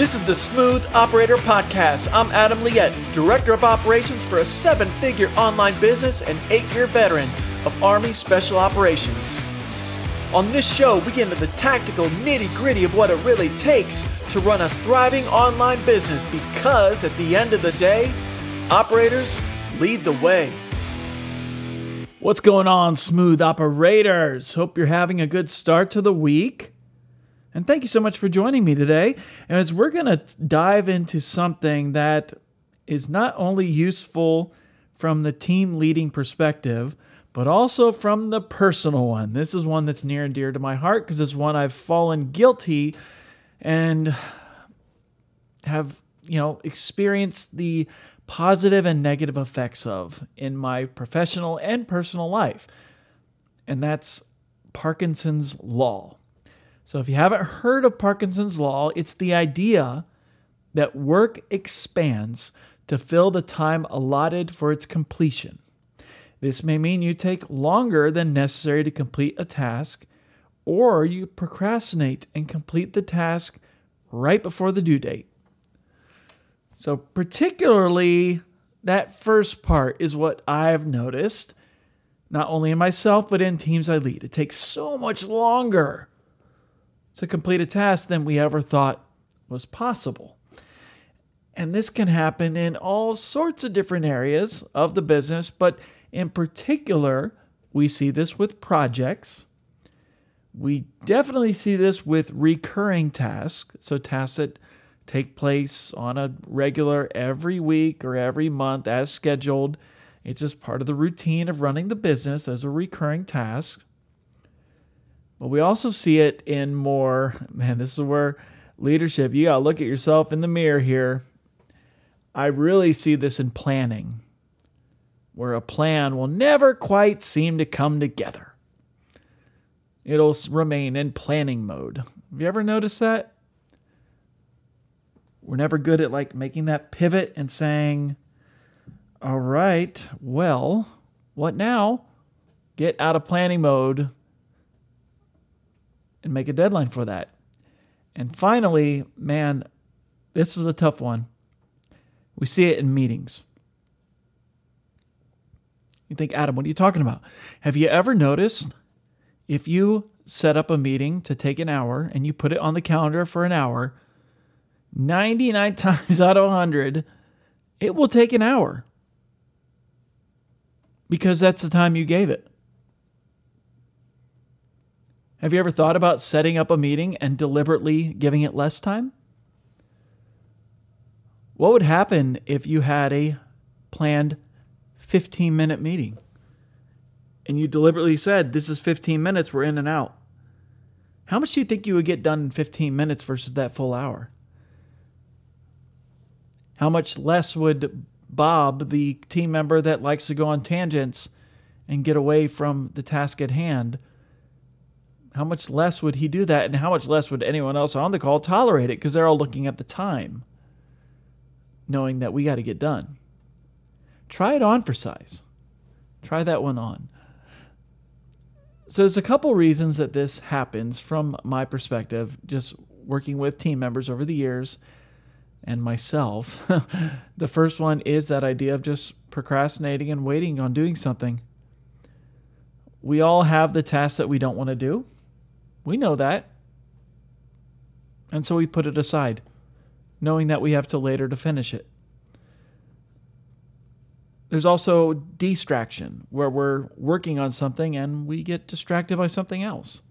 This is the Smooth Operator Podcast. I'm Adam Liette, Director of Operations for a seven figure online business and eight year veteran of Army Special Operations. On this show, we get into the tactical nitty gritty of what it really takes to run a thriving online business because at the end of the day, operators lead the way. What's going on, smooth operators? Hope you're having a good start to the week. And thank you so much for joining me today. And as we're going to dive into something that is not only useful from the team leading perspective, but also from the personal one. This is one that's near and dear to my heart because it's one I've fallen guilty and have, you know, experienced the positive and negative effects of in my professional and personal life. And that's Parkinson's Law. So, if you haven't heard of Parkinson's Law, it's the idea that work expands to fill the time allotted for its completion. This may mean you take longer than necessary to complete a task, or you procrastinate and complete the task right before the due date. So, particularly that first part is what I've noticed, not only in myself, but in teams I lead. It takes so much longer to complete a task than we ever thought was possible. And this can happen in all sorts of different areas of the business, but in particular, we see this with projects. We definitely see this with recurring tasks, so tasks that take place on a regular every week or every month as scheduled. It's just part of the routine of running the business as a recurring task. But we also see it in more, man, this is where leadership, you got to look at yourself in the mirror here. I really see this in planning, where a plan will never quite seem to come together. It'll remain in planning mode. Have you ever noticed that? We're never good at like making that pivot and saying, all right, well, what now? Get out of planning mode and make a deadline for that. And finally, man, this is a tough one. We see it in meetings. You think, Adam, what are you talking about? Have you ever noticed if you set up a meeting to take an hour and you put it on the calendar for an hour, 99 times out of 100, it will take an hour because that's the time you gave it. Have you ever thought about setting up a meeting and deliberately giving it less time? What would happen if you had a planned 15 minute meeting and you deliberately said, This is 15 minutes, we're in and out? How much do you think you would get done in 15 minutes versus that full hour? How much less would Bob, the team member that likes to go on tangents and get away from the task at hand, how much less would he do that and how much less would anyone else on the call tolerate it? Because they're all looking at the time knowing that we got to get done. Try it on for size. Try that one on. So there's a couple reasons that this happens from my perspective just working with team members over the years and myself. The first one is that idea of just procrastinating and waiting on doing something. We all have the tasks that we don't want to do we know that. And so we put it aside, knowing that we have to later to finish it. There's also distraction, where we're working on something and we get distracted by something else.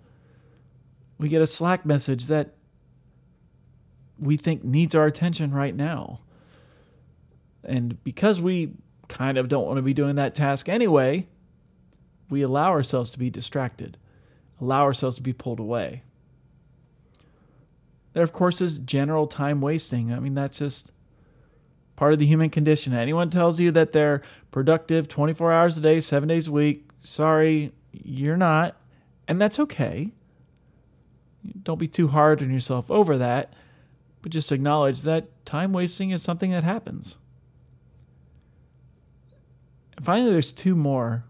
We get a Slack message that we think needs our attention right now. And because we kind of don't want to be doing that task anyway, we allow ourselves to be distracted allow ourselves to be pulled away. There, of course, is general time wasting. I mean, that's just part of the human condition. Anyone tells you that they're productive 24 hours a day, seven days a week, sorry, you're not. And that's okay. Don't be too hard on yourself over that, but just acknowledge that time wasting is something that happens. And finally, there's two more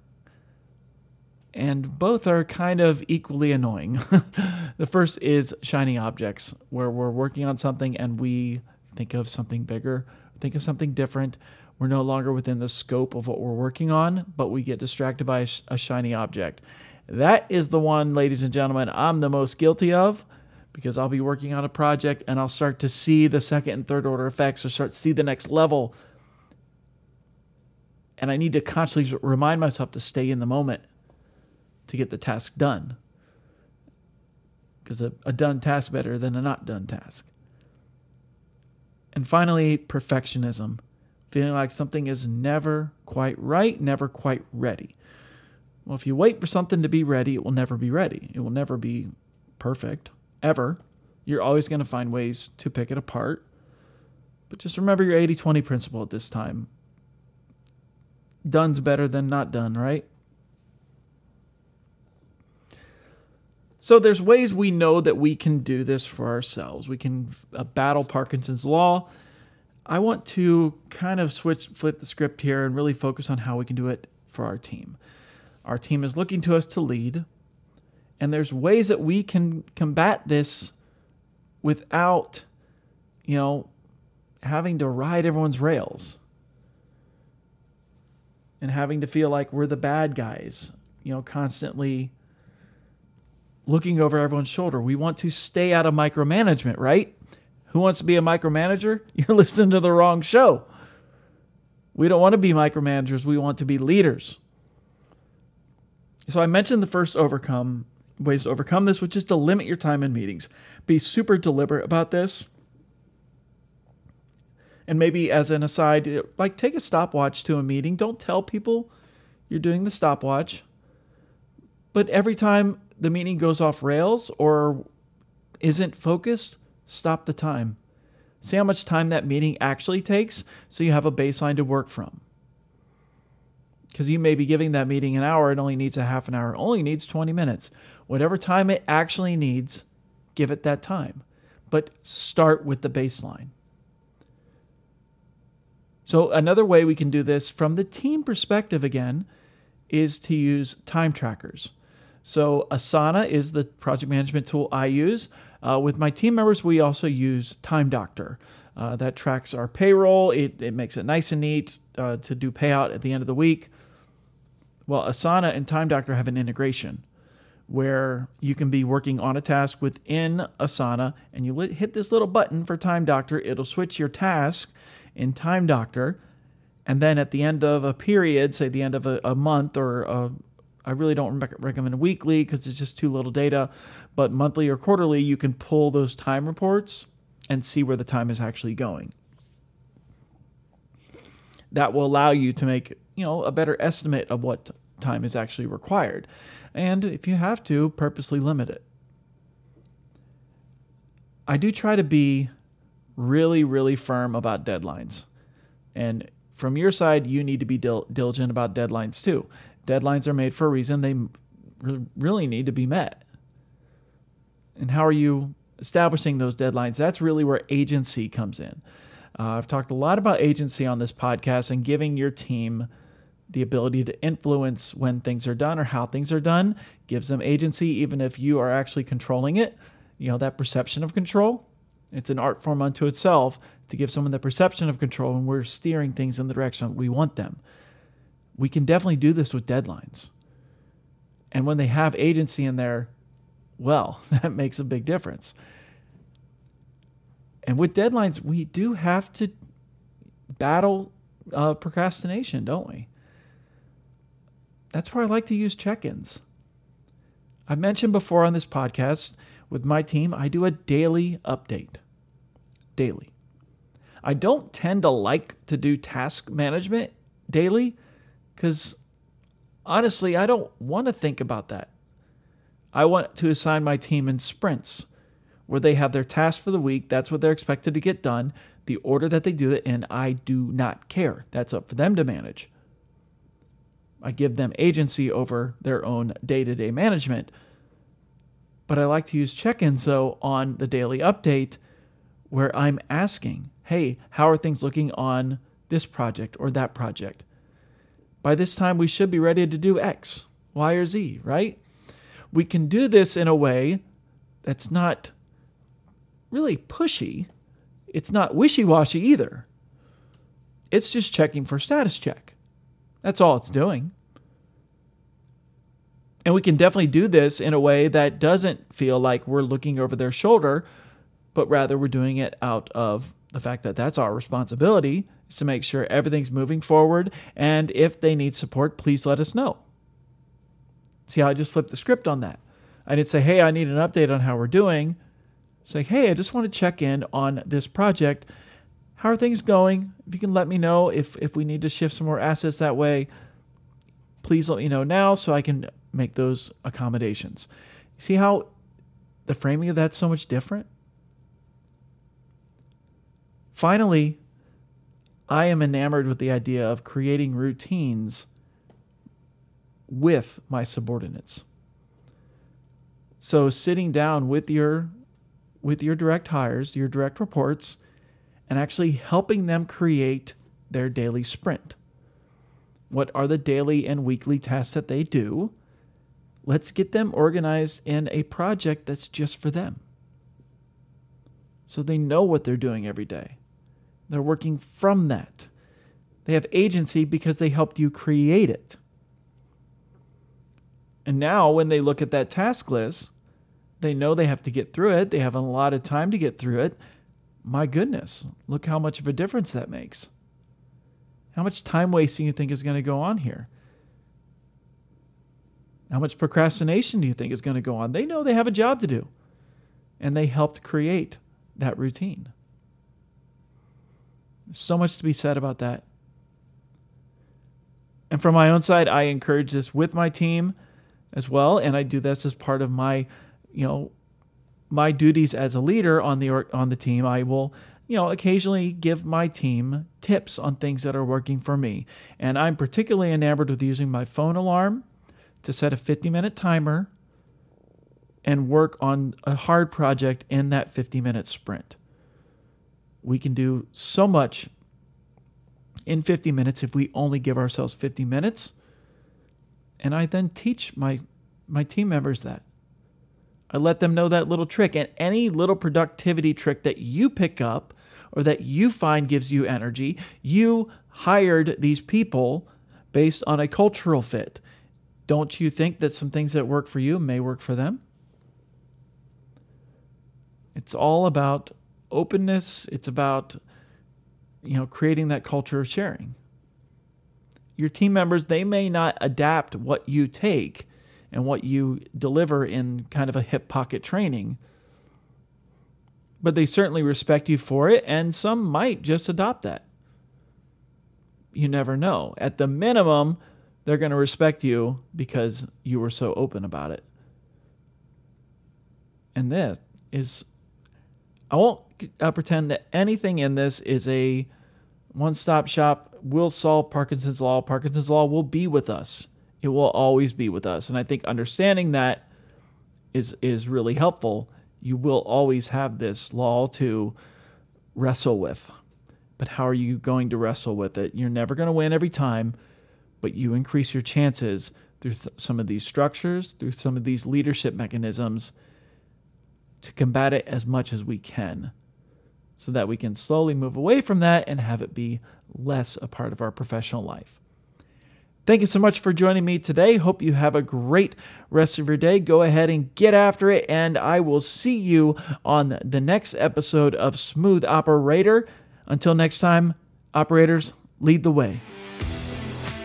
and both are kind of equally annoying. the first is shiny objects, where we're working on something and we think of something bigger, think of something different. We're no longer within the scope of what we're working on, but we get distracted by a, sh- a shiny object. That is the one, ladies and gentlemen, I'm the most guilty of because I'll be working on a project and I'll start to see the second and third order effects or start to see the next level. And I need to constantly remind myself to stay in the moment to get the task done. Because a, a done task better than a not done task. And finally, perfectionism. Feeling like something is never quite right, never quite ready. Well, if you wait for something to be ready, it will never be ready. It will never be perfect, ever. You're always going to find ways to pick it apart. But just remember your 80 20 principle at this time. Done's better than not done, right? So there's ways we know that we can do this for ourselves. We can uh, battle Parkinson's law. I want to kind of switch flip the script here and really focus on how we can do it for our team. Our team is looking to us to lead, and there's ways that we can combat this without you know having to ride everyone's rails and having to feel like we're the bad guys, you know, constantly looking over everyone's shoulder. We want to stay out of micromanagement, right? Who wants to be a micromanager? You're listening to the wrong show. We don't want to be micromanagers, we want to be leaders. So I mentioned the first overcome ways to overcome this, which is to limit your time in meetings. Be super deliberate about this. And maybe as an aside, like take a stopwatch to a meeting. Don't tell people you're doing the stopwatch. But every time the meeting goes off rails or isn't focused, stop the time. See how much time that meeting actually takes so you have a baseline to work from. Because you may be giving that meeting an hour, it only needs a half an hour, only needs 20 minutes. Whatever time it actually needs, give it that time. But start with the baseline. So, another way we can do this from the team perspective again is to use time trackers. So Asana is the project management tool I use. Uh, with my team members, we also use Time Doctor. Uh, that tracks our payroll. It, it makes it nice and neat uh, to do payout at the end of the week. Well, Asana and Time Doctor have an integration where you can be working on a task within Asana and you hit this little button for Time Doctor. It'll switch your task in Time Doctor. And then at the end of a period, say the end of a, a month or a, I really don't recommend weekly because it's just too little data, but monthly or quarterly, you can pull those time reports and see where the time is actually going. That will allow you to make, you know, a better estimate of what time is actually required. And if you have to, purposely limit it. I do try to be really, really firm about deadlines. And from your side, you need to be dil- diligent about deadlines too. Deadlines are made for a reason. They really need to be met. And how are you establishing those deadlines? That's really where agency comes in. Uh, I've talked a lot about agency on this podcast and giving your team the ability to influence when things are done or how things are done gives them agency, even if you are actually controlling it. You know, that perception of control, it's an art form unto itself to give someone the perception of control and we're steering things in the direction we want them we can definitely do this with deadlines. And when they have agency in there, well, that makes a big difference. And with deadlines, we do have to battle uh, procrastination, don't we? That's where I like to use check ins. I've mentioned before on this podcast with my team, I do a daily update. Daily. I don't tend to like to do task management daily because honestly, I don't want to think about that. I want to assign my team in sprints where they have their task for the week. That's what they're expected to get done, the order that they do it in. I do not care. That's up for them to manage. I give them agency over their own day to day management. But I like to use check ins, though, on the daily update where I'm asking, hey, how are things looking on this project or that project? By this time we should be ready to do X. Y, or Z, right? We can do this in a way that's not really pushy. It's not wishy washy either. It's just checking for status check. That's all it's doing. And we can definitely do this in a way that doesn't feel like we're looking over their shoulder, but rather we're doing it out of the fact that that's our responsibility to make sure everything's moving forward. And if they need support, please let us know. See how I just flipped the script on that? I didn't say, hey, I need an update on how we're doing. Say, hey, I just want to check in on this project. How are things going? If you can let me know if, if we need to shift some more assets that way, please let me know now so I can make those accommodations. See how the framing of that's so much different? Finally, I am enamored with the idea of creating routines with my subordinates. So sitting down with your with your direct hires, your direct reports, and actually helping them create their daily sprint. What are the daily and weekly tasks that they do? Let's get them organized in a project that's just for them. So they know what they're doing every day. They're working from that. They have agency because they helped you create it. And now, when they look at that task list, they know they have to get through it. They have a lot of time to get through it. My goodness, look how much of a difference that makes. How much time wasting you think is going to go on here? How much procrastination do you think is going to go on? They know they have a job to do, and they helped create that routine. So much to be said about that. And from my own side, I encourage this with my team as well, and I do this as part of my, you know, my duties as a leader on the on the team. I will, you know, occasionally give my team tips on things that are working for me. And I'm particularly enamored with using my phone alarm to set a 50-minute timer and work on a hard project in that 50-minute sprint we can do so much in 50 minutes if we only give ourselves 50 minutes. And I then teach my my team members that. I let them know that little trick and any little productivity trick that you pick up or that you find gives you energy, you hired these people based on a cultural fit. Don't you think that some things that work for you may work for them? It's all about openness, it's about you know creating that culture of sharing. Your team members, they may not adapt what you take and what you deliver in kind of a hip pocket training, but they certainly respect you for it, and some might just adopt that. You never know. At the minimum, they're going to respect you because you were so open about it. And this is, I won't uh, pretend that anything in this is a one stop shop, We'll solve Parkinson's Law. Parkinson's Law will be with us, it will always be with us. And I think understanding that is, is really helpful. You will always have this law to wrestle with. But how are you going to wrestle with it? You're never going to win every time, but you increase your chances through th- some of these structures, through some of these leadership mechanisms to combat it as much as we can so that we can slowly move away from that and have it be less a part of our professional life. Thank you so much for joining me today. Hope you have a great rest of your day. Go ahead and get after it, and I will see you on the next episode of Smooth Operator. Until next time, operators, lead the way.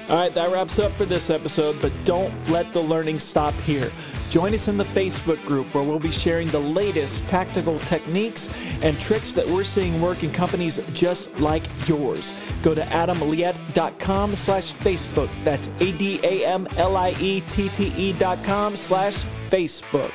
All right, that wraps up for this episode, but don't let the learning stop here. Join us in the Facebook group where we'll be sharing the latest tactical techniques and tricks that we're seeing work in companies just like yours. Go to adamliette.com slash Facebook. That's A-D-A-M-L-I-E-T-T-E dot com slash Facebook.